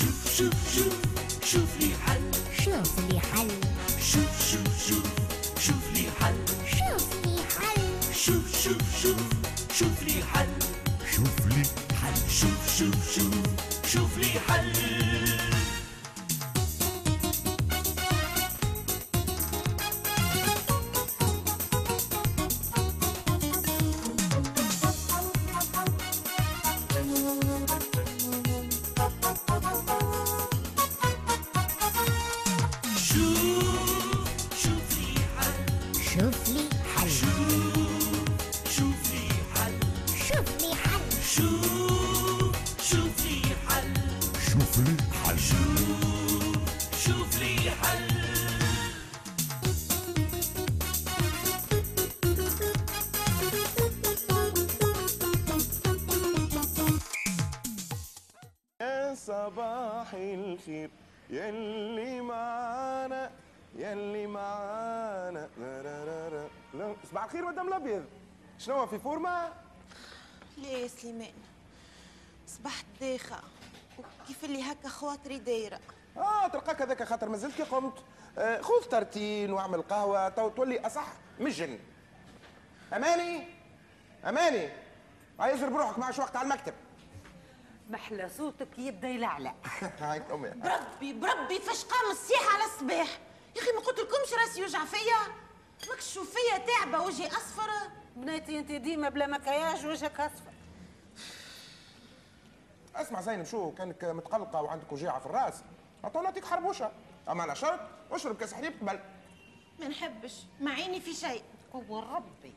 شوف شوف شوف شوف لي حل شوف لي حل الخير مدام الأبيض. شنو في فورمة؟ ليه يا سليمان؟ صبحت داخة. وكيف اللي هكا خواطري دايرة؟ آه تلقاك هذاك خاطر مازلت كي قمت. آه خذ ترتين واعمل قهوة تو تولي أصح من الجن أماني؟ أماني؟ هاي ازر بروحك معش وقت على المكتب. محلى صوتك يبدأ يلعلع. هاي امي بربي بربي فاش قام الصيح على الصباح؟ يا أخي ما قلت لكمش راسي يوجع فيا؟ ماكش تشوف فيا تعبة وجهي أصفر. بناتي انت ديما بلا مكياج وجهك أصفر. اسمع زينب شو كانك متقلقة وعندك وجيعة في الرأس؟ عطوا نعطيك حربوشة. أما على شرط أشرب كاس حليب قبل. ما نحبش مع عيني في شيء. قوة ربي.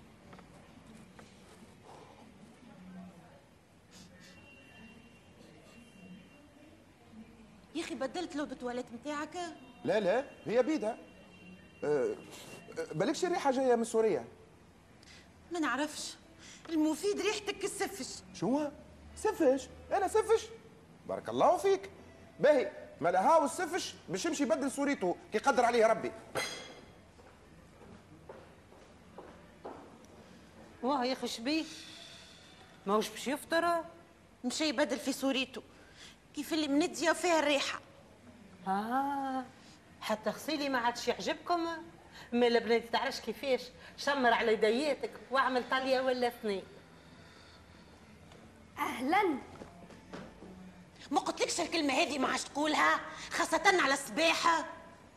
يا أخي بدلت لو التواليت نتاعك لا لا هي بيدها. أه، بالكش الريحة جاية من سوريا. ما نعرفش. المفيد ريحتك السفش. شو هو؟ سفش؟ أنا سفش؟ بارك الله فيك. باهي. ما لها والسفش باش يمشي يبدل صورته كي قدر عليه ربي. واه يا أخي شبيه. ماهوش باش يفطر؟ مشى يبدل في صورته كيف اللي مندية فيها الريحة. آه. حتى غسيلي ما عادش يعجبكم؟ ما البنات تعرفش كيفاش؟ شمر على يدياتك واعمل طالية ولا اثنين. أهلا. ما قلتلكش الكلمة هذه ما عادش تقولها خاصة على الصباح.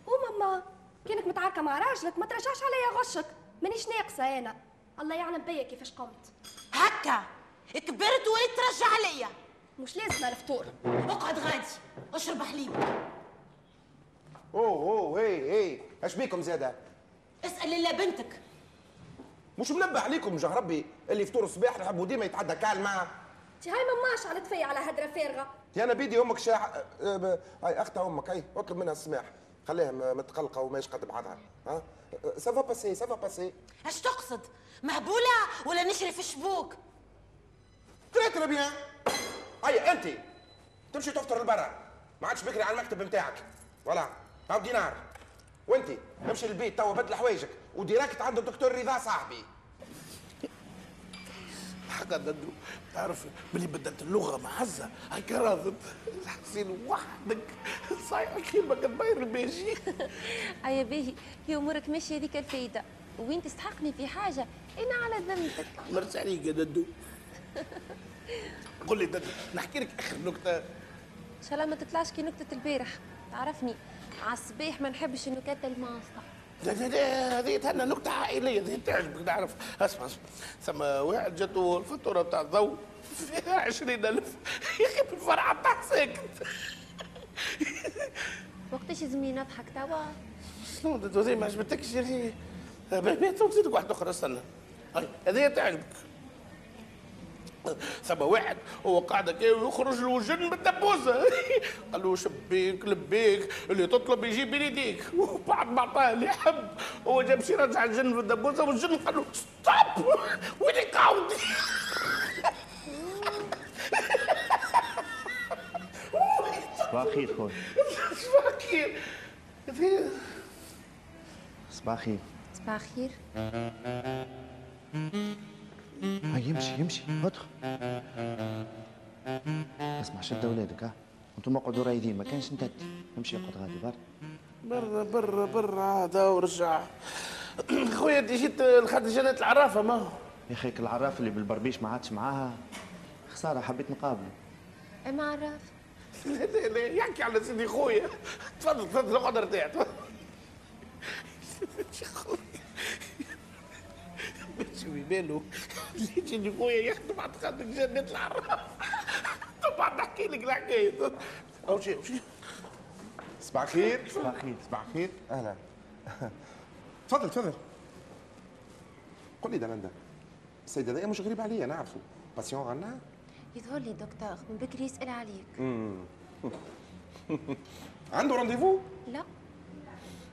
وماما كأنك متعاركة مع راجلك ما ترجعش عليا غشك. مانيش ناقصة أنا. الله يعلم بيا كيفاش قمت. هكا. كبرت وليت ترجع عليا؟ مش لازم الفطور اقعد غادي. اشرب حليب. أوه أوه هي هي. اش بيكم زادة؟ اسأل إلا بنتك. مش منبه عليكم جه ربي اللي فطور الصباح نحبوا ديما يتعدى كال معاه انت هاي ماماش على تفي على هدرة فارغة. يا أنا بيدي أمك شاح ب- هاي أختها أمك هاي أطلب منها السماح. خليها متقلقة وماش قد بعضها ها؟ سافا باسي سافا باسي اش تقصد؟ مهبولة ولا نشري في الشبوك تري تري بيان هيا انت تمشي تفطر لبرا ما عادش بكري على المكتب نتاعك ولا هاو دينار. وانت امشي للبيت توا بدل حوايجك وديراكت عند الدكتور رضا صاحبي. حاجة دندو تعرف ملي بدلت اللغة مع عزة هكا راضب الحسين وحدك. صايع كيما كتباير البيجي. أيا باهي هي أمورك ماشية هذيك الفايدة. وين تستحقني في حاجة؟ أنا على ذمتك مرت عليك يا دندو قول لي دندو نحكي لك آخر نكتة. إن شاء الله ما تطلعش كي نكتة البارح. تعرفني. على الصباح ما نحبش لا لا هذه تهنا نكتة عائلية هذه تعجبك نعرف أسمع أسمع. ثم واحد جاته الفاتورة بتاع الضوء فيها عشرين ألف. يا أخي بالفرحة بتاع ساكت. وقتاش زميلي نضحك توا؟ شنو هذه ما عجبتكش يعني بيت وزيدك واحد أخرى استنى. هذه تعجبك. ثم واحد هو قاعد هكا ويخرج له جن بالدبوسه قال له شبيك لبيك اللي تطلب يجيب بين يديك. وبعد ما عطاه اللي يحب هو جاب شي رجع الجن في الدبوسه والجن قال له ستوب! وينك عاودي صباح الخير خويا صباح الخير صباح الخير هاي يمشي يمشي ادخل. اسمع شد اولادك ها. أنتم اقعدوا رايدين ما كانش نتدي امشي اقعد غادي برا. برا برا برا هذا ورجع. خويا انت جيت لخاطر جنات العرافة ما هو؟ يا أخي العراف اللي بالبربيش ما عادش معاها. خسارة حبيت نقابله ما عرف لا لا لا يحكي على سيدي خويا. تفضل تفضل اقعد ارتاح شو باله يجي خويا يخدم على خاطر جنة العراف طبعا نحكي لك الحكاية أو شيء صباح الخير. صباح الخير. صباح الخير. أهلا. تفضل تفضل. قل لي دلندا السيد هذا مش غريب عليا نعرفه patient عنا يظهر لي دكتور من بكري يسأل عليك. عنده rendez-vous لا.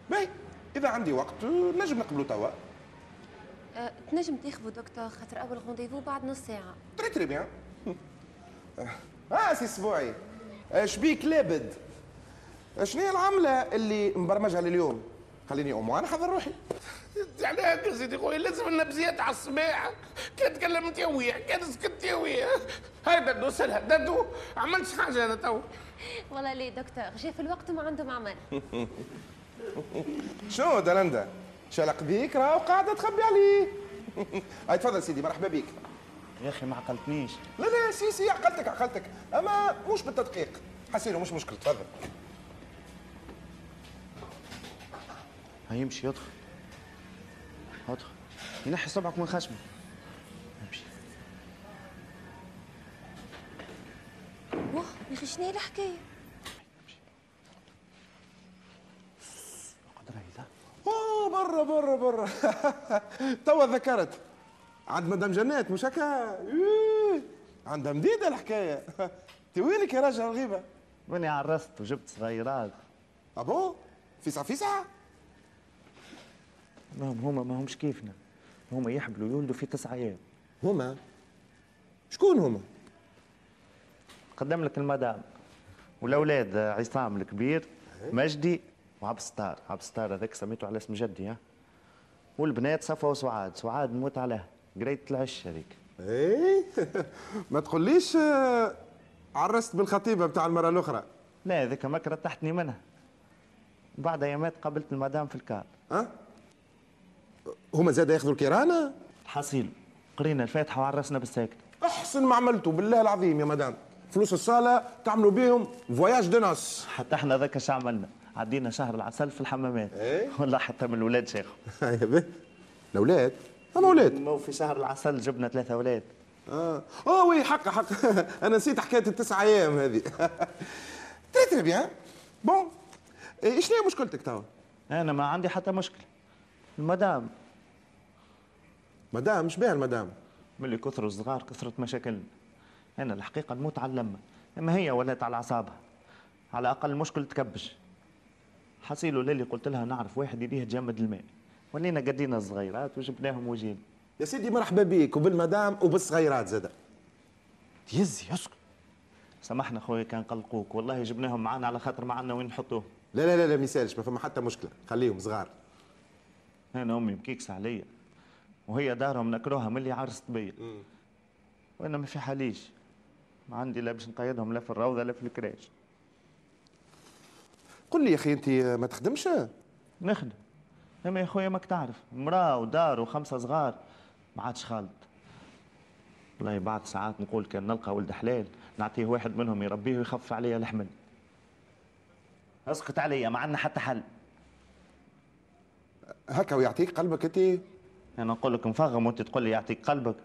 باهي. إذا عندي وقت نجم نقبلو توا. أه تنجم تاخذوا دكتور خاطر أول rendez-vous بعد نص ساعة. très très bien آه سي اسبوعي شبيك لابد؟ شنو هي العملة اللي مبرمجها لليوم؟ خليني أم وأنا حضر روحي. على هكا سيدي خويا لازم النبزيات على الصباح كان تكلمت يوية كان سكت يوية هاي ددو سلها. ددو عملتش حاجة أنا تو؟ والله ليه دكتور؟ جا في الوقت وما عندهم عمل. شو دلندا؟ شلق ذيك راهو قاعدة تخبي عليه. هاي تفضل سيدي مرحبا بك. يا أخي ما عقلتنيش. لا لا سي سي عقلتك عقلتك. أما مش بالتدقيق. حسيله مش مشكل تفضل. هيمشي يدخل. ادخل ينحي صبعك من خشمه. امشي واه يا أخي شنو هي الحكاية اقعد رايد أوه برا برا برا. توا ذكرت. عند مدام جنات مش هكا؟ إيه، عندها مديدة الحكاية. انت وينك يا راجل الغيبة؟ ماني عرست وجبت صغيرات. أبو فيسع فيسع ما هم هما ما همش كيفنا. هما يحبلوا يولدوا في تسعة أيام. هما؟ شكون هما؟ قدم لك المدام. والأولاد عصام الكبير مجدي وعبد الستار عبد الستار هذاك سميته على اسم جدي ها؟ والبنات صفا وسعاد سعاد نموت عليها قريت العش هذيك. إيه؟ ما تقوليش آه، عرست بالخطيبة بتاع المرة الأخرى. لا هذيك مكرة تحتني منها. بعد أيامات قابلت المدام في الكار. ها؟ هما زاد ياخذوا الكيرانة؟ حصيل. قرينا الفاتحة وعرسنا بالساكت. أحسن ما عملتوا بالله العظيم يا مدام. فلوس الصالة تعملوا بيهم voyage de noces حتى إحنا ذاك اش عملنا عدينا شهر العسل في الحمامات. إيه؟ والله حتى من الولاد شيخوا يا به الأولاد أما أولاد مو في شهر العسل جبنا ثلاثة أولاد آه. آه oui حق حق. أنا نسيت حكاية التسع أيام هذه. très très bien bon. إيه، شنو هي مشكلتك توا؟ أنا ما عندي حتى مشكلة. المدام. مدام؟ مش بيها المدام؟ ملي كثروا الصغار كثرت مشاكلنا. أنا الحقيقة نموت على اللمة. أما هي ولات على أعصابها. على أقل مشكل تكبش. حصيلو للي قلت لها نعرف واحد يديه يتجمد الماء. ولينا قدينا الصغيرات وجبناهم وجينا يا سيدي مرحبا بيك وبالمدام وبالصغيرات زادة. يزي يسكت. سامحنا خويا كان قلقوك. والله جبناهم معانا على خاطر ما عندنا وين نحطوهم. لا لا لا لا ما يسالش ما فما حتى مشكلة. خليهم صغار. أنا أمي مكيكس عليا. وهي دارهم نكروها ملي عرست بيا وأنا ما في حاليش ما عندي لا باش نقيدهم لا في الروضة لا في الكراش قل لي يا أخي أنت ما تخدمش؟ نخدم. أما يا خويا ماك تعرف مراه ودار وخمسة صغار ما عادش خالد. والله بعد ساعات نقول كان نلقى ولد حلال نعطيه واحد منهم يربيه ويخفف عليا الحمل اسكت عليا ما عندنا حتى حل. هكا ويعطيك قلبك أنت؟ أنا نقول لك مفغم وأنت تقول لي يعطيك قلبك.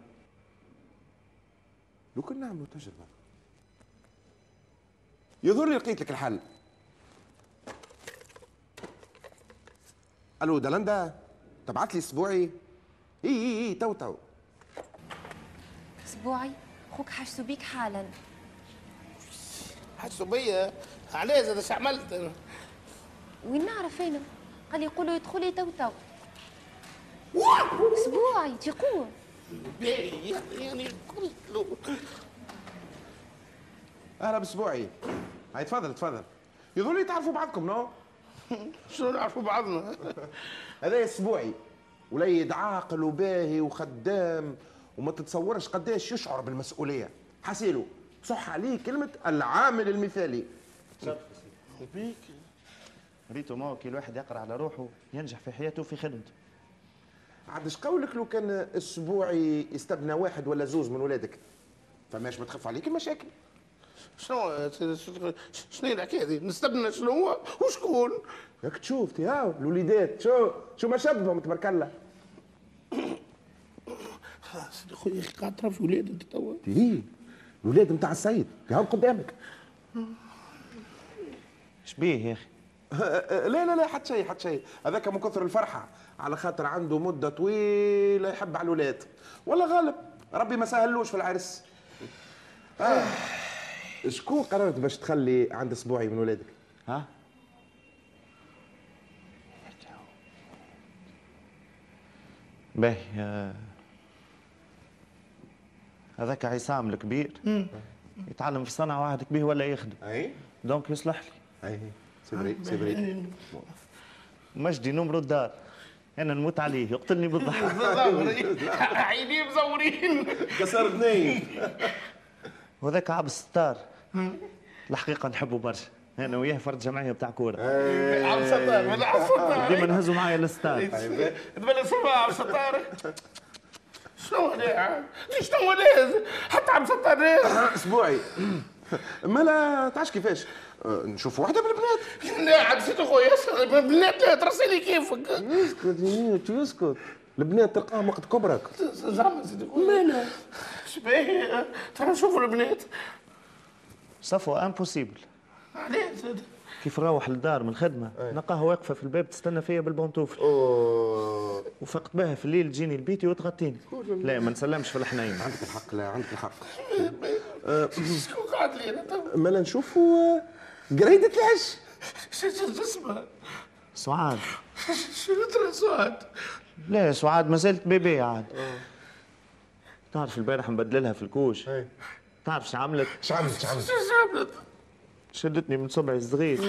لو كنا نعملوا تجربه يظهر لي لقيت لك الحل. ألو دلندا تبعت لي أسبوعي. إي إي إي تو تو. أسبوعي؟ خوك حشتو بيك حالا. حشتو بيا؟ عليه زاد اش عملت؟ أنا وين نعرف أنا قال لي يقولوا يدخلي تو تو. أسبوعي تقول باهي يعني قلت له أهلا بأسبوعي. هاي تفضل تفضل. يظهر لي تعرفوا بعضكم non؟ شنو نعرفوا بعضنا؟ هذا أسبوعي. وليد عاقل وباهي وخدام وما تتصورش قداش يشعر بالمسؤولية. حسيلو صح عليه كلمة العامل المثالي. بيك ريتو ما كي الواحد يقرأ على روحه ينجح في حياته وفي خدمته. عاد اش قولك لو كان أسبوعي يستبنى واحد ولا زوز من ولادك؟ فماش ما تخف عليك المشاكل. شنو شنو هي الحكاية هذه؟ نستبنى شنو هو؟ وشكون ياك تشوف ها الوليدات شو شو ما شبهم تبارك الله. سيدي خويا يا أخي قاعد تعرف ولاد أنت توا؟ هي الولاد نتاع السيد هاو قدامك. شبيه يا أخي؟ لا لا لا حتى شيء حتى شيء. هذاك من كثر الفرحة على خاطر عنده مدة طويلة يحب على الولاد والله غالب ربي ما سهلوش في العرس. آه. شكون قررت باش تخلي عند اسبوعي من ولادك؟ ها؟ باهي آه، هذاك عصام الكبير. يتعلم في الصنعة واحد كبير ولا يخدم. أي. donc يصلح لي. أي. c'est vrai c'est vrai مجدي نمرو الدار. أنا نموت عليه. يقتلني بالضحك. عيني مزورين. كسر اثنين. وذاك عبد الستار. الحقيقة نحبه برشا. أنا وياه فرد جمعية بتاع كورة. عبد الستار هذا عبد الستار ديما نهزوا معايا للستار تبان اسمها عبد الستار شنو هذا شنو هذا؟ حتى عبد الستار السبوعي. مالا تعرفش كيفاش؟ نشوف واحدة من البنات لا عاد سيدي خويا بنات لا ترسلي كيفك. اسكت يسكت. البنات تلقاهم وقت كبرك. زعما سيدي خويا. مالا؟ شبيه ترى نشوفوا البنات. صفوة امبوسيبل علاش سيدي كيف نروح للدار من الخدمة نلقاها واقفة في الباب تستنى فيا بالبنطوفل أوه. وفقت بها في الليل تجيني لبيتي وتغطيني. لا ما نسلمش في الحنين. عندك الحق لا عندك الحق. شكون قاعد لي أنا مالا نشوفوا آه، قريدة العش. شو شو اسمها سعاد. شنو ترى سعاد؟ لا سعاد ما زلت بيبي عاد. تعرف البارح مبدلها في ال couches. إيه. تعرف شو عملت؟ اش عملت؟ اش عملت؟ شو عملت؟ شدتني من صبعي الصغير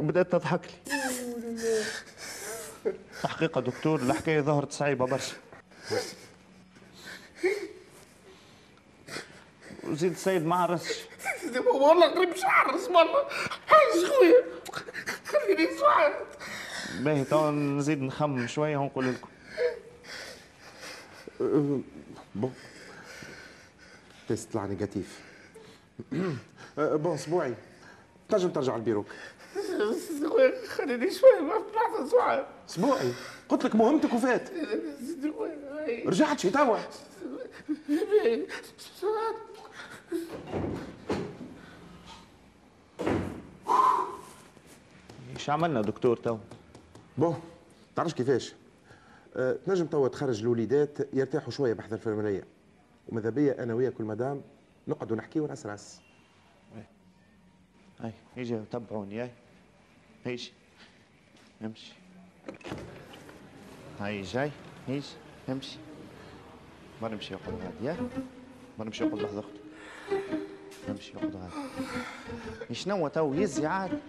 وبدأت تضحك لي. الحقيقة دكتور الحكاية ظهرت صعيبة برشا. وزيد السيد ما عرسش والله قريب شعر اسم الله حاج خويا خليني سعاد باهي تو نزيد نخمم شوية ونقول لكم. bon test طلع négatif bon السبوعي تنجم ترجع لبيروك سيدي خويا خليني شوي ما لحظة سعاد السبوعي قلت لك مهمتك وفات. رجعت شي توا إيش عملنا دكتور تو. bon تعرفش كيفاش؟ أه تنجم توا تخرج الوليدات يرتاحوا شوية بحث الانفرمريه وماذا بيا أنا وياك والمدام نقعدوا نحكيو راس راس هاي يجي تبعوني هاي يجي امشي. هاي جاي. يجي امشي. ما نمشي يقعد غادي يا ما نمشي يقعد لحظة أختي نمشي يقعد غادي شنو تو؟ يزي عاد.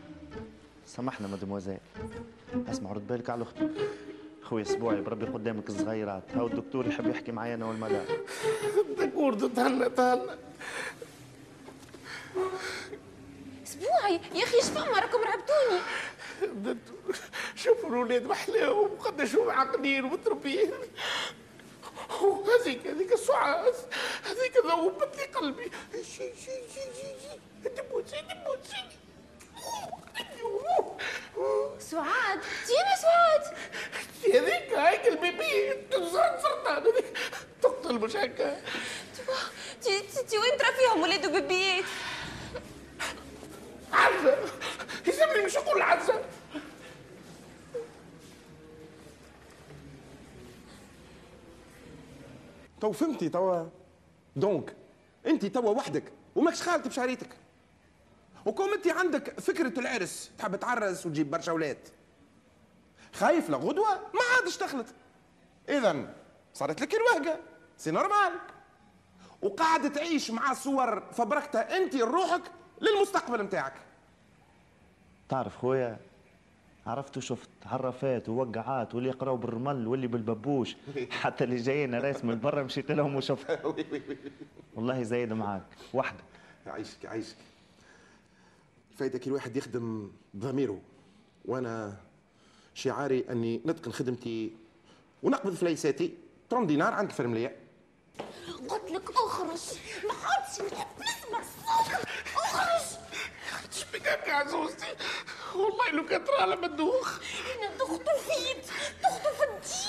سامحنا مدموزيل. اسمع رد بالك على أختي خويا أسبوعي بربي قدامك الصغيرات هاو الدكتور يحب يحكي معايا أنا والمدام دكور تهنى تهنى اسبوعي. يا أخي إيش فما راكم رعبتوني؟ شوفوا الولاد محلاهم وقداش هم عاقلين ومتربيين هذيك هذيك السعاد هذيك ذوبت لي قلبي. شي شي شي شي شي. تموت تموت سعاد تينا سعاد. هذيك هيك البيبي. تزرد سرطان. تقتل مش هكا تي تي- تي وين ترى فيهم ولاد وبيبيات عزة. يسمي مش يقول عزة. تو فهمتي توا؟ donc انت توا وحدك وماكش خالتي بشعريتك. وكم انت عندك فكرة العرس تحب تعرس وتجيب برشا أولاد خايف لغدوه ما عادش دخلت اذا صارت لك الوهقة. c'est normal. وقاعد تعيش مع صور فبركتها أنت لروحك للمستقبل نتاعك تعرف خويا عرفت وشفت عرفات ووقعات واللي يقراو بالرمل واللي بالببوش حتى اللي جايين رايس من برا مشيت لهم وشفت. والله زايد معاك. وحدك. عايشك عايشك فايدة كي الواحد يخدم بضميره. وأنا شعاري أني نتقن خدمتي ونقبض فليساتي 30 دينار عند الفرمليه قلت لك أخرج. ما عادش نحب نسمع صوتك أخرج. شبيك يا عزوزتي والله لو كان ترى على مدوخ أنا ضغطوا فيك ضغطوا في الدين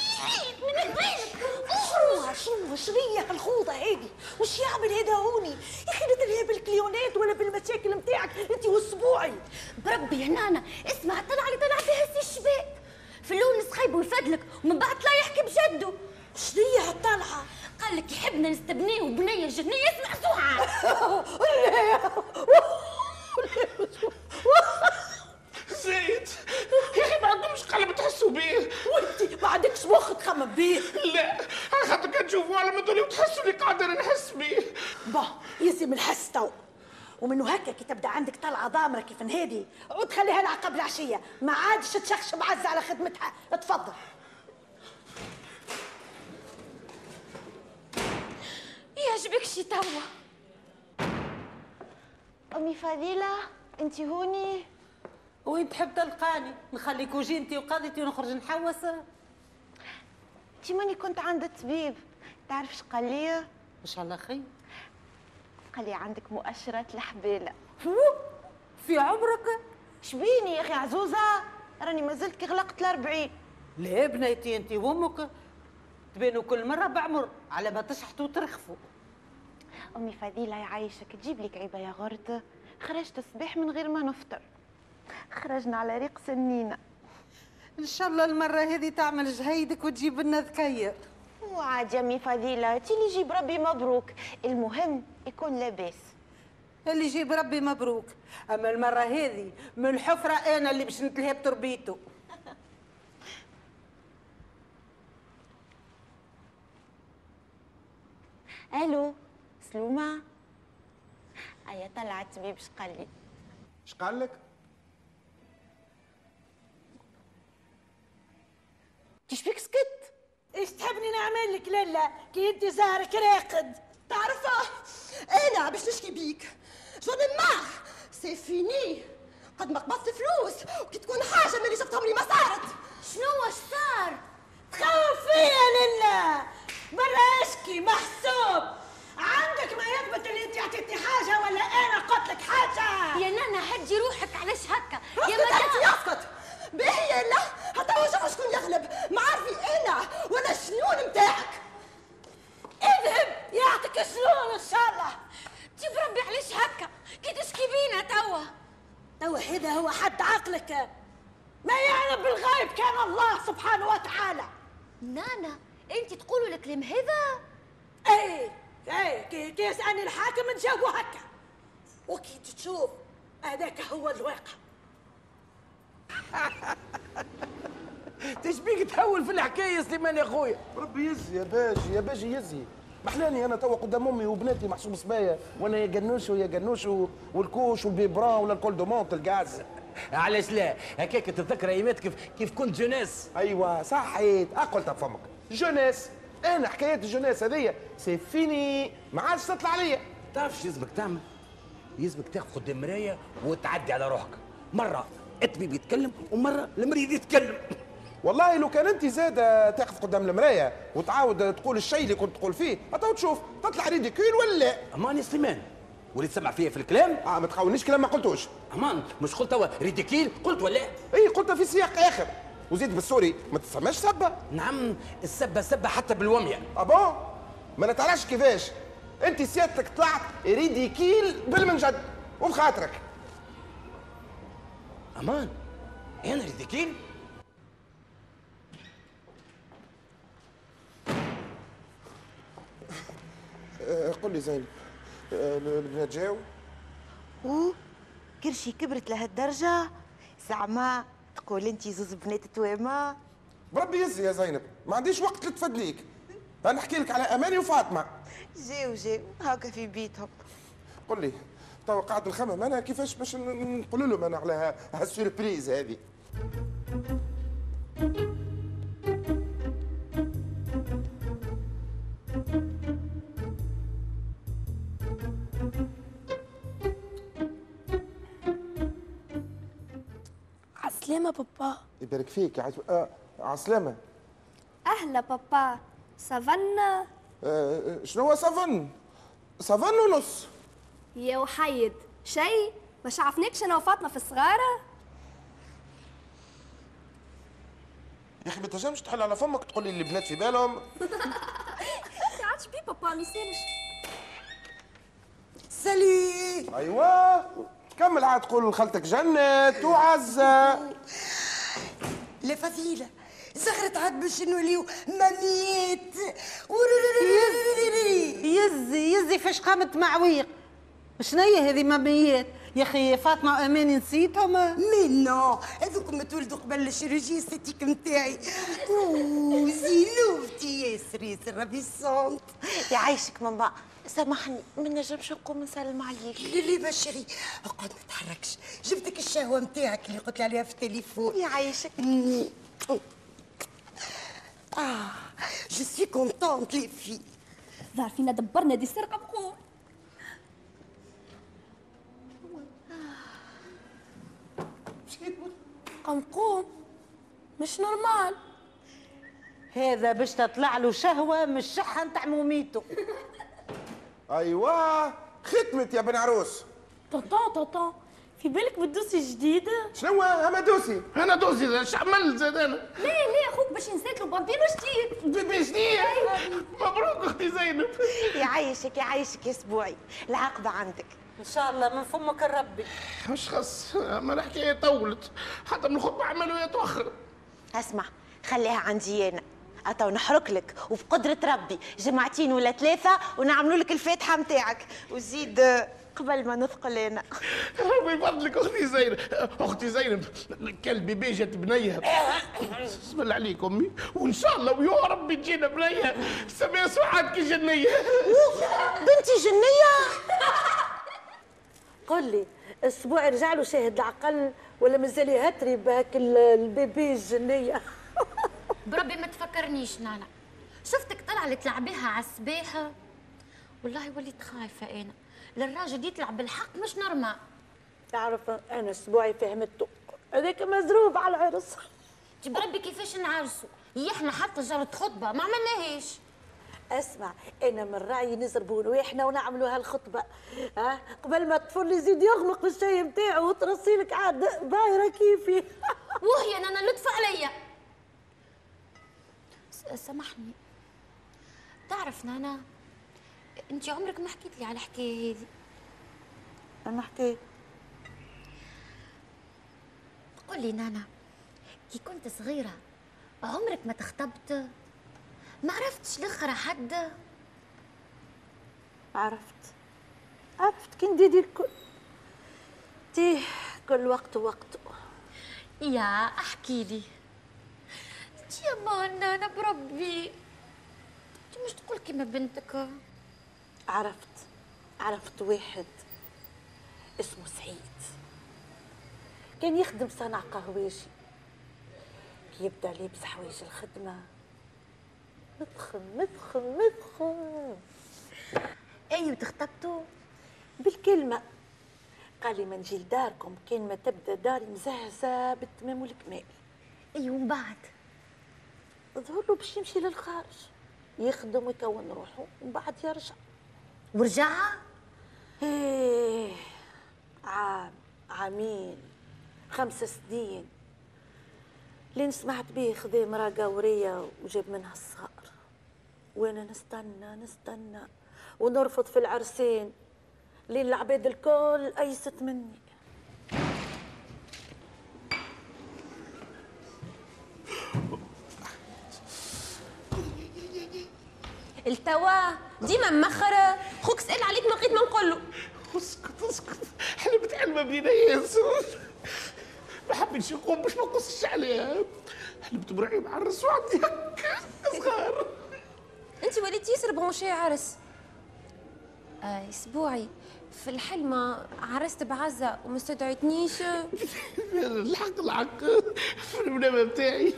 من البيت اخرج شنو شنية هالخوضة هذه وش يعمل هذا هوني يا إخي تلهي بالكليونات ولا بالمشاكل نتاعك انت والسبوعي بربي يا نانا إسمع الطلعه اللي طلع فيها سي الشباب في الأول نسخيب ويفدلك ومن بعد طلع يحكي بجده شنية هالطلعة قال لك يحبنا نستبنيه وبنيه جنية اسمع سوعه زيد يا أخي ما عندهمش قلب تحسوا بيه. وانت ما عندكش مخ تخمم بيه. لا على خاطر كان تشوفوا على مدولي وتحسوا اللي قادر نحس بيه. با يلزم الحس تو. ومنه هكا كي تبدأ عندك طلعة ضامرة كيف هذه عود خليها لها قبل العشية. ما عادش تشخش معزه على خدمتها. تفضل يعجبك شي توا. أمي فضيلة انت هوني؟ وين تحب تلقاني نخليك وجي انت وقضيتي ونخرج نحوس. انت ماني كنت عند الطبيب. تعرف اش قال لي؟ إن شاء الله خير. قال لي عندك مؤشرات الحباله في عمرك؟ شبيني يا أخي عزوزة؟ راني ما زلت كي غلقت الأربعين. لا بنيتي انت وأمك؟ تبينوا كل مرة بعمر على ما تشحطوا وترخفوا. أمي فضيلة يعيشك تجيب لك عيبه يا غرد خرجت الصباح من غير ما نفطر. خرجنا على ريق سنينة. إن شاء الله المرة هذه تعمل جهيدك وتجيب لنا ذكيه وعاد يا امي فضيلة تي اللي يجيب ربي مبروك. المهم يكون لاباس. اللي يجيب ربي مبروك. أما المرة هذه من الحفرة أنا اللي باش نتلهي بتربيته ألو سلومة. أيا طلعت طبيب اش قال لي؟ اش قال لك؟ تشبيك سكت. إيش تحبني نعمل لك لالا كي أنت زهرك راقد. تعرفه؟ أنا باش نشكي بيك. j'en ai marre c'est fini قد ما قبضت فلوس وكي تكون حاجة من اللي شفت عمري ما صارت. شنو واش صار؟ تخوف فيا لله برا أشكي محسوب. عندك ما يثبت اللي أنت عطيتني حاجة ولا أنا قلت لك حاجة. يا نانا هدي روحك علاش هكا؟ يا مدام. يسكت باهي لا حتى هو شكون يغلب. ما عارفي أنا ولا الشنون نتاعك اذهب يعطيك الشنون إن شاء الله؟ جيب ربي علاش هكا. كي تشكي بينا توا. توا هذا هو حد عقلك. ما يعلم بالغيب كان الله سبحانه وتعالى. نانا أنت تقولوا الكلام هذا؟ اي اي كي, كي يسالني الحاكم نجاوبه هكا. وكي تشوف هذاك هو الواقع. تشبيك تحول في الحكاية سليمان يا خويا؟ ربي يزي يا باجي يا باجي يزي. محلاني أنا توا قدام أمي وبناتي محسوب صبايا وأنا يا قنوش ويا قنوش و- وال couches وال biberon ولا ال alcool de menthe علاش لا؟ هكاك تتذكر أيامات كيف كيف كنت jeunesse أيوه صحيت. اقلت فمك. jeunesse أنا حكايات ال jeunesse هذيا c'est fini. ما عادش تطلع عليا. تعرف شو يلزمك تعمل؟ يلزمك تاخذ قدام مرايه وتعدي على روحك. مرة. الطبيب يتكلم ومرة المريض يتكلم. والله لو كان انت زاد تقف قدام المرايه وتعاود تقول الشيء اللي كنت تقول فيه هتو تشوف تطلع ridicule ولا؟ أمان يا سليمان. وليت تسمع فيا في الكلام؟ آه ما تخونيش كلام ما قلتوش. أمان. مش قلت توا ridicule قلت ولا؟ اي قلتها في سياق آخر. وزيد بالسوري ما تسماش سبة؟ نعم السبة سبة حتى بالومية. ah bon ما نتعرفش كيفاش. انت سيادتك طلعت ridicule بالمنجد وبخاطرك. أمان. أنا ridicule آه قل لي زينب. البنات جاو و كرشي كبرت لهالدرجة؟ زعما تقول انت زوز بنات توامه بربي يزي يا زينب. ما عنديش وقت لتفدليك. أنا نحكي لك على أماني وفاطمة. جاو جاو هاكا في بيتهم. قل لي توا قاعد نخمم أنا كيفاش باش نقول لهم أنا على ها- هالسيربريز هذه؟ عسلامة بابا. يبارك فيك. عايز آه عسلامة. أهلا بابا. سافنا آه شنو هو سافن؟ سافن ونص. يا وحيد شي ما شعفناكش أنا وفاطمة في الصغارة؟ يا أخي ما تنجمش تحل على فمك تقول لي البنات في بالهم. ما عادش بي بابا ما يسألش. سالي أيوه. كمل عاد تقول لخالتك جنت وعزة. لا فضيلة زغرت عاد باش نوليو ماميات يزي يزي فاش قامت معويق شنيا هذه ماميات يا أخي فاطمة واماني نسيتهم؟ mais non هذوك متولدوا قبل ال chirurgie esthétique نتاعي أوه زينوبتي ياسر ياسر ravissante يعيشك ماما. سامحني ما نجمش نقوم نسلم عليك. ليلي ma chérie اقعد ما تحركش. جبتك الشهوة نتاعك اللي قلت لي عليها في التليفون. يعيشك. آه je suis contente لي في ظهر فينا دبرنا دي سرقة بخور. قوم قوم مش normal. هذا باش تطلع له شهوة من الشحه نتاع موميتو. أيوه ختمت يا بن عروس. طاطا طاطا في بالك بتدوسي جديدة؟ شنو اما دوسي. أنا دوزي اش عملت زاد أنا. ليه ليه أخوك باش نسيت له بامبينو جديد. بيبي جديد. مبروك أختي زينب. يعيشك يعيشك يا أسبوعي. العقبه عندك. إن شاء الله من فمك الربي. مش خص ما الحكاية طولت. حتى من الخطبة عملوا يتوخر اسمع خليها عندي أنا. اتو نحرك لك وبقدرة ربي جمعتين ولا ثلاثة ونعملوا لك الفاتحة متاعك. وزيد قبل ما نثقل أنا. ربي يفضلك أختي زينب. أختي زينب كان بيبي جات بنية. بسم الله عليك أمي. وإن شاء الله ويا ربي تجينا بنية. سميها سعاد كي جنيه بنتي جنية. قل لي أسبوع رجع له شاهد العقل ولا مازال يهتري بهاك ال- ال bébé الجنية؟ بربي ما تفكرنيش نانا. شفتك طلع تلعبيها على السباحة؟ والله وليت خايفة أنا. للراجل يطلع بالحق مش normal. تعرف أنا أسبوعي فهمته هذاك مزروب على العرس. بربي كيفاش نعرسوا هي إحنا حتى جرت خطبة ما عملناهاش اسمع أنا من رايي نزربوا رواحنا ونعملوا هالخطبة ها؟ قبل ما الطفل يزيد يغمق في الشاي نتاعو وترصي لك عاد بايره كيفي. وهي نانا لطف عليا. سامحني. تعرف نانا أنت عمرك ما حكيت لي على الحكاية هذه. أنا حكيت قولي نانا كي كنت صغيرة عمرك ما تخطبت ما عرفتش الآخر حد. عرفت. عرفت كي نديدي الكل. تيه كل وقت ووقته يا احكي لي. يا ما نانا بربي. انت مش تقول كيما بنتك. عرفت. عرفت واحد اسمه سعيد. كان يخدم صنع قهويجي كي يبدأ لابس حوايج الخدمة. مدخن مدخن مدخن أي وتخطبتوا بالكلمة. قال لي ما نجي لداركم كان ما تبدأ داري مزهزة بالتمام والكمال. أي ومن بعد؟ ظهر له باش يمشي للخارج. يخدم ويكون روحه ومن بعد يرجع. ورجع إيه عام عامين خمس سنين. لين سمعت بيه خذي مرأة قورية وجاب منها الصغار وأنا نستنى نستنى. ونرفض في العرسين. لين العباد الكل أيست مني. التوا ديما مخرة. خوك سأل عليك ما لقيت ما نقول له اسكت. اسكت حلمت حلمه بنينا ياسر ما حبيتش نقوم باش ما نقصش عليها. حلمت معرس وعندي هكا صغار. انت وليت ياسر بغمشي عرس. آه اسبوعي. في الحلمة عرست بعزة وما استدعيتنيش الحق الحق. في المنامه بتاعي.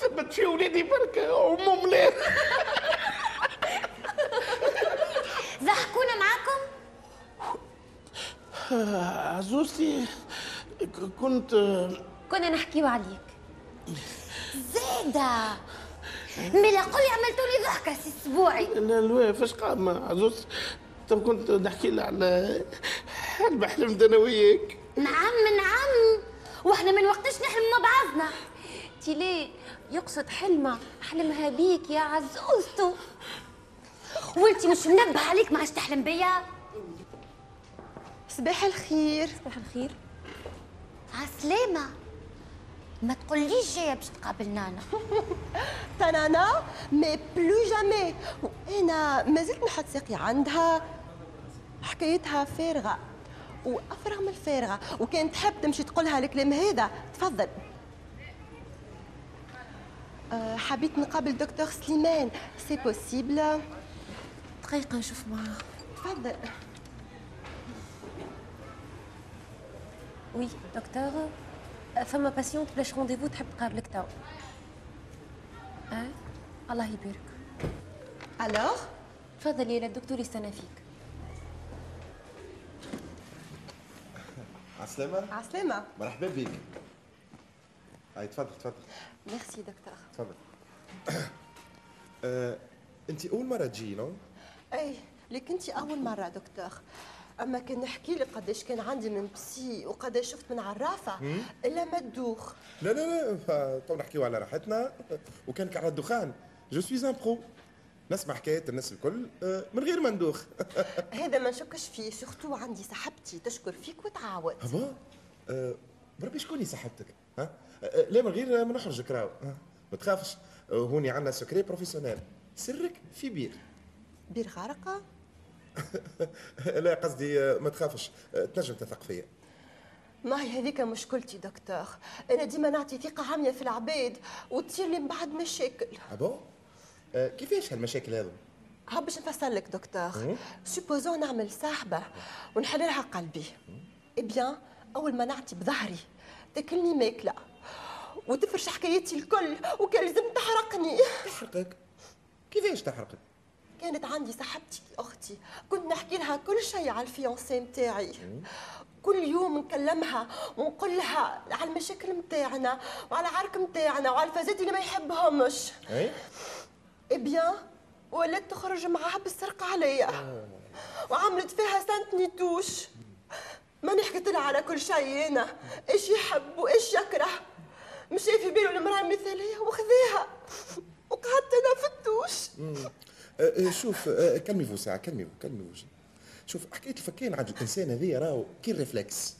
ثبت في ولادي بركة وامهم لا ضحكونا معاكم؟ عزوزتي كنت كنا نحكيو عليك. زيدة! ملا قولي عملتوا لي ضحكة سي أسبوعي. لا لا فاش قام؟ عزوز تو كنت نحكي لها على حلم حلمت أنا وياك. نعم نعم. وإحنا من وقتاش نحلم مع بعضنا. تيلي يقصد حلمة حلمها بيك يا عزوزتو. وانت مش منبه عليك ما عادش تحلم بيا؟ صباح الخير. صباح الخير. عسلامة ما تقوليش جاية باش تقابلنا أنا. تنانا مي بلو جامي. وأنا ما زلت نحط ساقي عندها. حكايتها فارغة. وافرغ من الفارغة. وكان تحب تمشي تقولها الكلام هذا. تفضل. أه حبيت نقابل دكتور سليمان. c'est possible دقيقة نشوف معاه. تفضل. oui docteur. فما patiente بلاش rendez-vous تحب تقابلك تو. أه؟ الله يبارك. alors تفضلي يا الدكتور يستنى فيك. عسلامة؟ عسلامة. مرحبا بك. هاي تفضل تفضل. ميرسي دكتور تفضل. آه، انت أول مرة تجي non؟ اي لكن انت أول مرة دكتور أما كان نحكي لك قداش كان عندي من psy وقداش شفت من عرافة. إلا ما تدوخ. لا لا لا تو نحكيو على راحتنا. وكانك على الدخان. je suis un pro نسمع حكايات الناس الكل آه، من غير ما ندوخ. هذا ما نشكش فيه surtout عندي صاحبتي تشكر فيك وتعاود. آه، بربي شكون صاحبتك؟ ها؟ آه، لا من غير ما نخرجك راهو؟ ما تخافش. آه، هوني عندنا secret professionnel سرك في بير. بير غارق لا قصدي ما تخافش. تنجم تثق فيا. ما هي هذيك مشكلتي دكتور. أنا ديما نعطي ثقة عمياء في العباد وتصير لي من بعد مشاكل. ابا آه، كيفاش هالمشاكل هذو؟ ها باش نفسر لك دكتور. supposons نعمل صاحبه ونحل لها قلبي. eh bien أول ما نعطي بظهري تاكلني ماكلة. وتفرش حكايتي الكل وكان لازم تحرقني. تحرقك؟ كيفاش تحرقك؟ كانت عندي صاحبتي أختي. كنت نحكي لها كل شيء على ال fiancé متاعي كل يوم نكلمها ونقول لها على المشاكل متاعنا وعلى العرك متاعنا وعلى الفازات اللي ما يحبهمش. إي؟ بيان ولات تخرج معاها بالسرقة عليا. وعملت فيها سانت نيتوش ماني حكيت لها على كل شيء أنا. إيش يحب وإيش يكره. مشي في باله المرأة المثالية وخذيها وقعدت أنا في الدوش. آه، آه، شوف آه، كلمي ساعة كلمي كلمي شوف حكاية الفكين عند الإنسان هذه راهو كي réflexe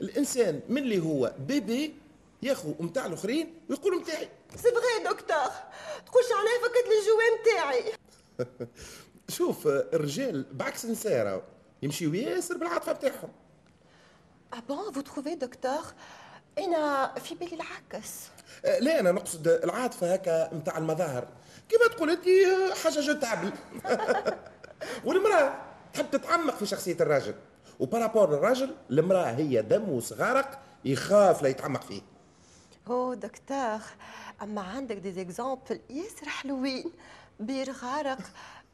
الإنسان من اللي هو bébé ياخذ متاع الآخرين ويقول متاعي. c'est vrai دكتور. تقولش عليا فكت لي ال jouet متاعي. شوف الرجال بعكس النساء راهو يمشيو ياسر بالعاطفة بتاعهم. ah bon vous trouvez دكتور أنا في بالي العكس لا أنا نقصد العاطفة هكا متاع المظاهر. كما تقول أنت آه، حاجة jetable والمرأة تحب تتعمق في شخصية الراجل. و par rapport للراجل المرأة هي دموس غارق يخاف لا يتعمق فيه. oh دكتور أما عندك des exemples ياسر حلوين بير غارق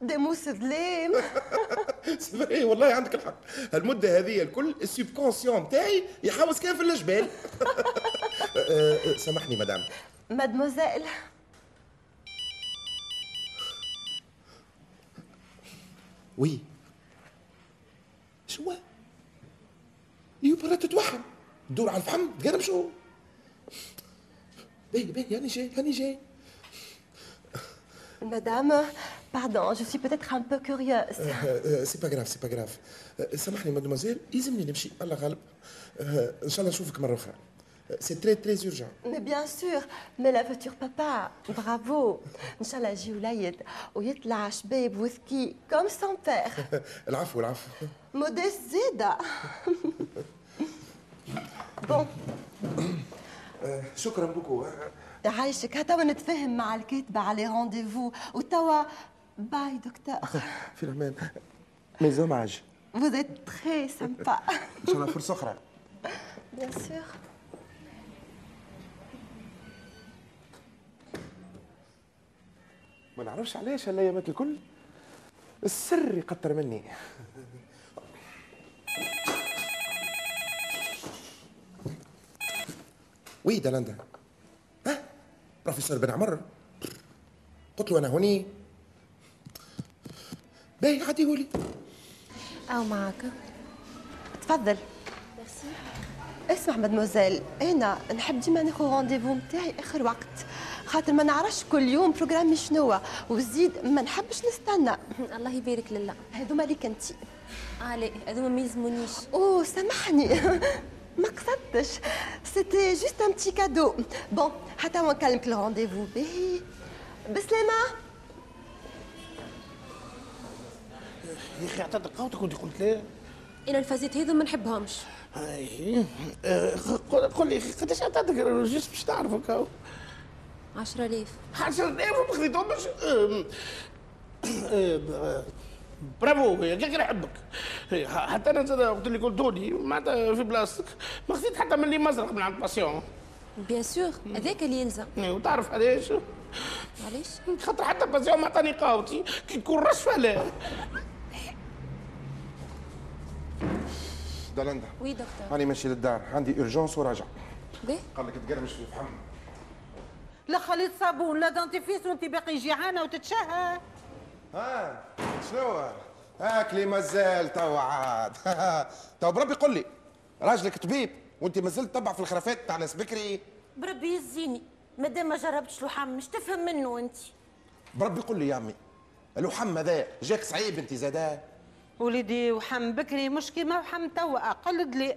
دموس ظلام اي والله عندك الحق. المده هذه الكل ال subconscient تاعي يحوس كان في الجبال. آه، آه، سامحني madame. mademoiselle oui شو؟ يو برا تتوحم. تدور على الفحم تقرب شو؟ باهي باهي هاني جاي هاني جاي. madame pardon je suis peut-être un peu curieuse c'est pas grave c'est pas grave سامحني مادموزيل يلزمني نمشي الله غالب آه، إن شاء الله نشوفك مرة أخرى. c'est très très urgent mais bien sûr mais le futur papa bravo ان شاء الله يجي وليد ويطلع شباب وذكي comme son père العفو العفو modeste زيادة bon آه، شكرا beaucoup عايشك هتوا نتفاهم مع الكاتبة على rendez-vous وتوا bye دكتور في الامان مي زوماج Vous êtes très sympa. ان شاء الله فرصه أخرى Bien sûr. ما نعرفش علاش هالايامات الكل. السر يقطر مني. وي دلندا ها؟ بروفيسور بن عمر قلت له أنا هوني. باهي عديهولي أو معك. تفضل. اسمع مدموزيل أنا نحب ديما ناخذ rendez-vous نتاعي آخر وقت. خاطر ما نعرفش كل يوم programme ي شنو وزيد ما نحبش نستنى. الله يبارك لله. هذوما ليك انت آه لا هذوما ما يلزمونيش. أوه سامحني. ما قصدتش. c'était juste un petit cadeau bon حتى ما نكلمك ال rendez-vous باهي. بسلامة. يا أخي أعطيتك قوتك وأنت قلت لا أنا الفازات هذو ما نحبهمش. اي آه، قل لي قداش أعطيتك؟ جست باش تعرفك هاو 10000 10000 ما خذيتهمش برافو يا كيك نحبك حتى أنا زاد وقت اللي قلتولي معناتها في بلاصتك ما خذيت حتى من اللي مزرق من عند patient. bien sûr هذاك اللي يلزم إيه، وتعرف علاش؟ علاش؟ خاطر حتى patient ما عطاني قهوتي كي تكون رشفه لا دلندا oui دكتور. هاني ماشي للدار. عندي urgence وراجع. باهي قال لك تقرمش في الفحم لا خليط صابون لا dentifrice وانت باقي جيعانة وتتشهى. ها شنو؟ أكلي مازال توا عاد. تو بربي قل لي راجلك طبيب وانت مازلت تبع في الخرافات تاع ناس بكري. بربي يزيني. مادام ما جربتش لحم مش تفهم منه انت. بربي قل لي يا عمي اللحم هذا جاك صعيب انت زادا وليدي وحم بكري مش كيما وحم توا أقل دلي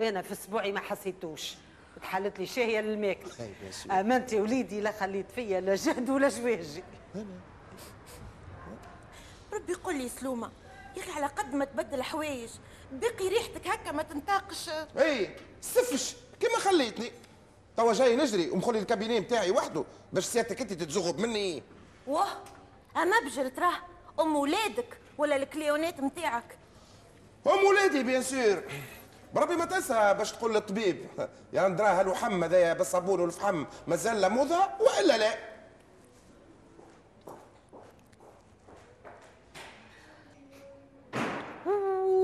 أنا في أسبوعي ما حسيتوش. تحلت لي شاهية للماكلة. امانتي وليدي لا خليت فيا لا جهد ولا جواجي ربي قول لي سلومة يا أخي على قد ما تبدل حوايج بقي ريحتك هكا ما تنطاقش إي سفش كيما خليتني. توا جاي نجري ومخلي ال cabinet نتاعي وحده باش سيادتك أنت تتزغب مني. واه أما بجل تراه أم ولادك ولا الكليونات نتاعك أم ولادي bien sûr. بربي ما تنسى باش تقول للطبيب. يا ندراه اللحم هذايا بالصابون والفحم مازال لا موضة وإلا لا.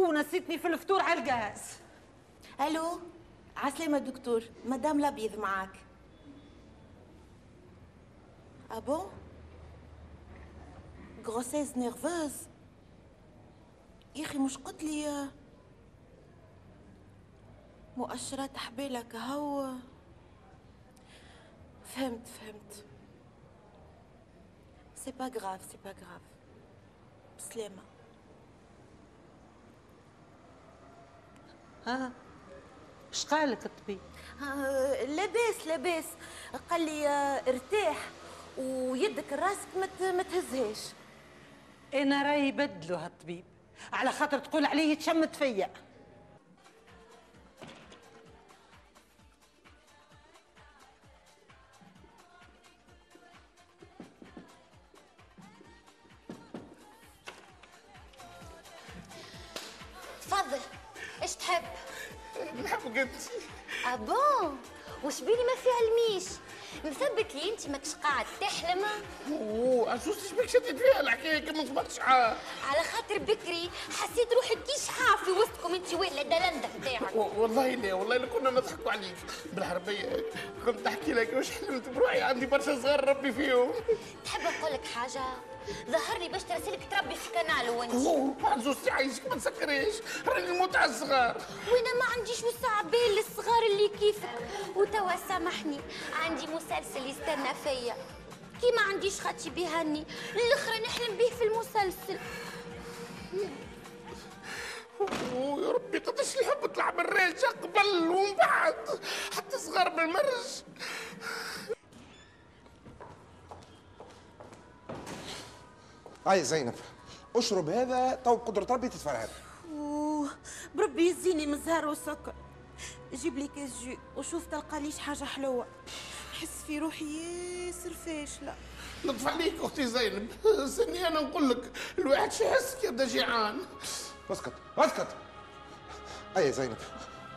ونسيتني في الفطور على الجهاز. ألو؟ عسلامة دكتور مدام لبيض معاك. أبو؟ grossesse nerveuse يا أخي مش قلت لي مؤشرات حبالك هو. فهمت فهمت. c'est pas grave c'est pas grave بسلامه ها اش قالك الطبيب آه، لاباس لاباس. قال لي آه، ارتاح ويدك راسك ما تهزهاش. أنا راي يبدلوا هالطبيب على خاطر تقول عليه يتشمت فيا. تحب. نحبك انت ابون وش بيني ما في علميش مثبت لي انت ماكش قاعد تحلم أوه اسوس بك شديت فيها الحكاية كما صبرتش على خاطر بكري حسيت روحي كي شحاف في وسطكم انت ولا دلنده نتاعك و- والله لا والله لا كنا نضحكوا عليك. بالحربيه كنت احكي لك واش حلمت بروحي عندي برشا صغار ربي فيهم. تحب نقول لك حاجة؟ ظهرني باش ترسلك تربي في كنال وانت؟ اوه عزوزتي عايشك ما تسكريش؟ راني نموت على الصغار وأنا ما عنديش وسع بال للصغار اللي كيفك. وتوا سامحني عندي مسلسل يستنى فيا. كي ما عنديش خاتي بيهني الاخرى نحلم به في المسلسل. يا ربي قداش الحب طلع من قبل ومن بعد حتى صغار بالمرج. هاي زينب. أشرب هذا تو بقدرة ربي تتفرهد أوه بربي يزيني من زهر وسكر. جيب لي كاس jus. وشوف تلقى ليش حاجة حلوة. نحس في روحي ياسر فاشله لطف عليك أختي زينب. سني أنا نقول لك الواحد شو يحس كي يبدا جيعان. اسكت اسكت. اي زينب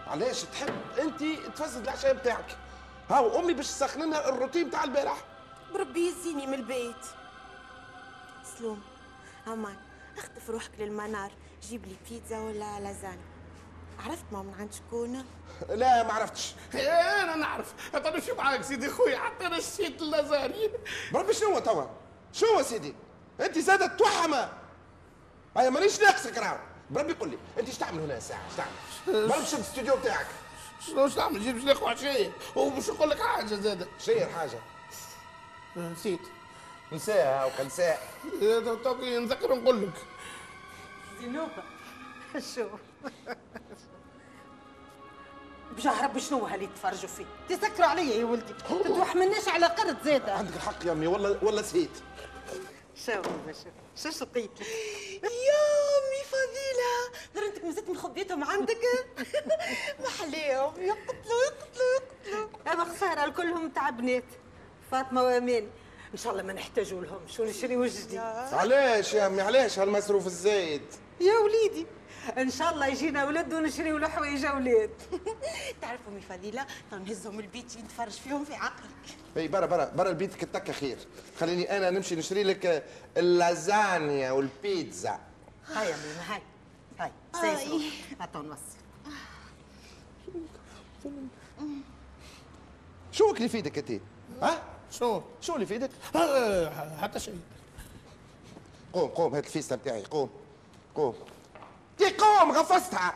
علاش تحب انت تفسد العشاء بتاعك؟ هاو امي باش تسخن لنا الروتين بتاع البارح. بربي يزيني من البيت. سلوم أمان أخطف روحك للمنار. جيب لي بيتزا ولا لازانيا عرفت ما من عند شكون لا ما عرفتش. أنا نعرف. حتى نمشي معاك سيدي خويا؟ حتى أنا شريت اللازاني. بربي شنو توا؟ شنو سيدي؟ أنت زادة توحمة. هيا مانيش ناقصك راهو. بربي قول لي أنت إيش تعمل هنا ساعة؟ إيش تعمل؟ بربي شد الاستوديو بتاعك. شنو إيش تعمل؟ جيب شنو عشية ومش نقول لك حاجة زادة. شير حاجة. نسيت. نساها وكنساء توكي نذكر نقول لك. زينوبة شوف بجاه ربي شنو هاللي تفرجوا فيه؟ تسكروا عليا يا ولدي. تتوحملناش على قرد زيادة عندك الحق يا أمي والله والله سهيت شوف شوف شو شقيت يا أمي فضيلة. درنتك مازلت مخبيتهم عندك؟ محليهم يقتلوا يقتلوا يقتلوا. أنا خسارة الكلهم تاع بنات. فاطمة وامان إن شاء الله ما نحتاجوا لهم. شو نشريوا جديد علاش يا امي علاش هالمصروف الزايد؟ يا وليدي إن شاء الله يجينا ولد ونشريوا له حوايج أولاد. تعرف امي فضيلة نهزهم البيت نتفرج فيهم في عقلك. إي برا برا برا البيت كتك خير. خليني أنا نمشي نشري لك اللازانيا والبيتزا. هاي يا ميمة هاي هاي سيسرو هاتوا نوصل. شو اللي في إيدك انت؟ ها؟ شو؟ شو اللي في إيدك؟ حتى شيء. قوم قوم هات الفيستة بتاعي قوم قوم. تي قوم عفستها.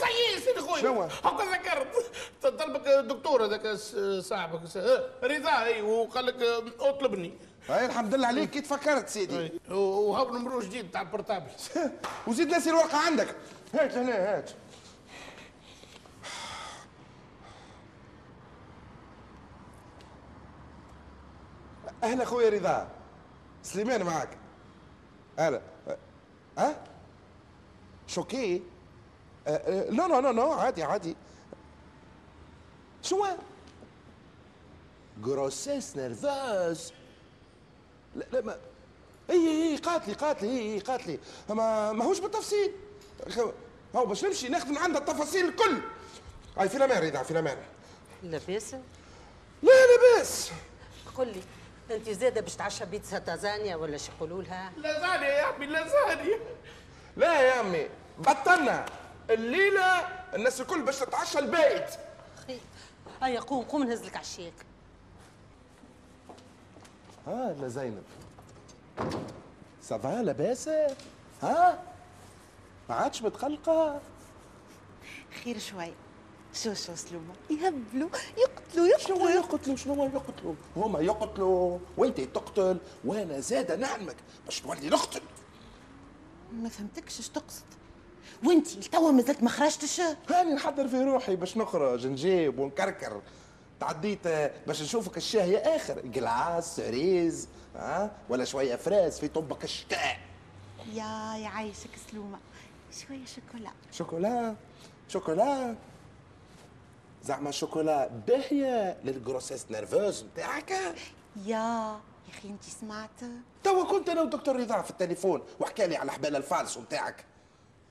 صحيح سيدي خويا شنو؟ هاكا ذكرت طلبك الدكتور هذاك صاحبك رضا اي وقال لك اطلبني. هاي الحمد لله عليك. كي تفكرت سيدي؟ وهاب numéro جديد تاع ال portable وزيد ناسي الورقة عندك. هات هنا هات. أهلا خويا رضا. سليمان معاك. أهلا. ها شوكي؟ أه، أه، لا لا لا لا عادي عادي. شو؟ grossesse nerveuse لا لا ما. إي إي قاتلي قاتلي إي إي قاتلي. ما ماهوش بالتفصيل. هو باش نمشي ناخذ من عندها التفاصيل الكل. هاي في الأمان رضا في الأمان. لاباس؟ لا لاباس. قل لي. انت زاده باش تعشى بيتزا لازانيا ولا شو يقولوا لها؟ لازاني يا عمي لازاني لا يا امي بطلنا. الليلة الناس الكل باش تتعشى البيت. خي هيا قوم قوم نهز لك عشاك ها لا زينب. سافا لاباس ها؟ ما عادش متقلقة؟ خير شوي. شو شو سلومة يهبلوا يقتلوا شنو يقتلوا يقتلوا؟ شنو يقتلوا؟ هما يقتلوا. وانت تقتل وأنا زاده نعلمك باش نولي نقتل. ما فهمتكش إيش تقصد. وانتي توا مازلت ما خرجتش؟ هاني نحضر في روحي باش نخرج نجيب ونكركر. تعديت باش نشوفك الشاهية آخر. قلعاس سريز ها؟ ولا شوية فراس في طبك الشتاء. يا يعيشك سلومة. شوية شوكولا. شوكولا شوكولا. زعما شوكولا باهية لل grossesse nerveuse نتاعك. يا يا أخي انتي سمعت؟ توا كنت أنا ودكتور رضا في التليفون وحكى لي على حبال الفالسو نتاعك.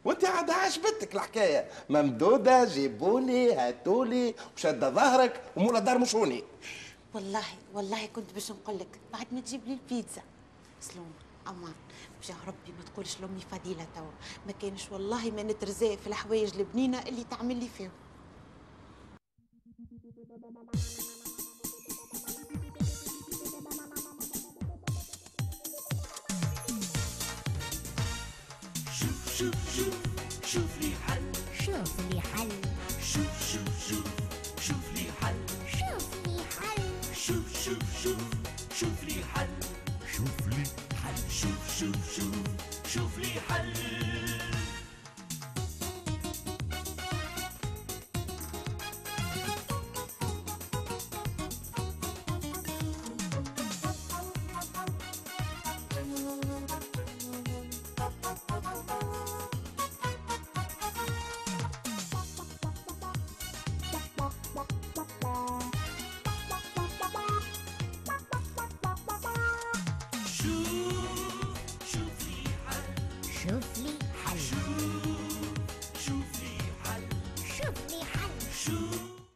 وأنت عاد عجبتك الحكاية. ممدودة جيبولي هاتولي وشاده ظهرك ومولا دار مشوني. والله والله كنت باش نقول لك بعد ما تجيب لي البيتزا. سلومة أمان. بجاه ربي ما تقولش لأمي فضيلة توا. ما كانش والله ما نترزق في الحوايج البنينة اللي تعمل لي فيهم.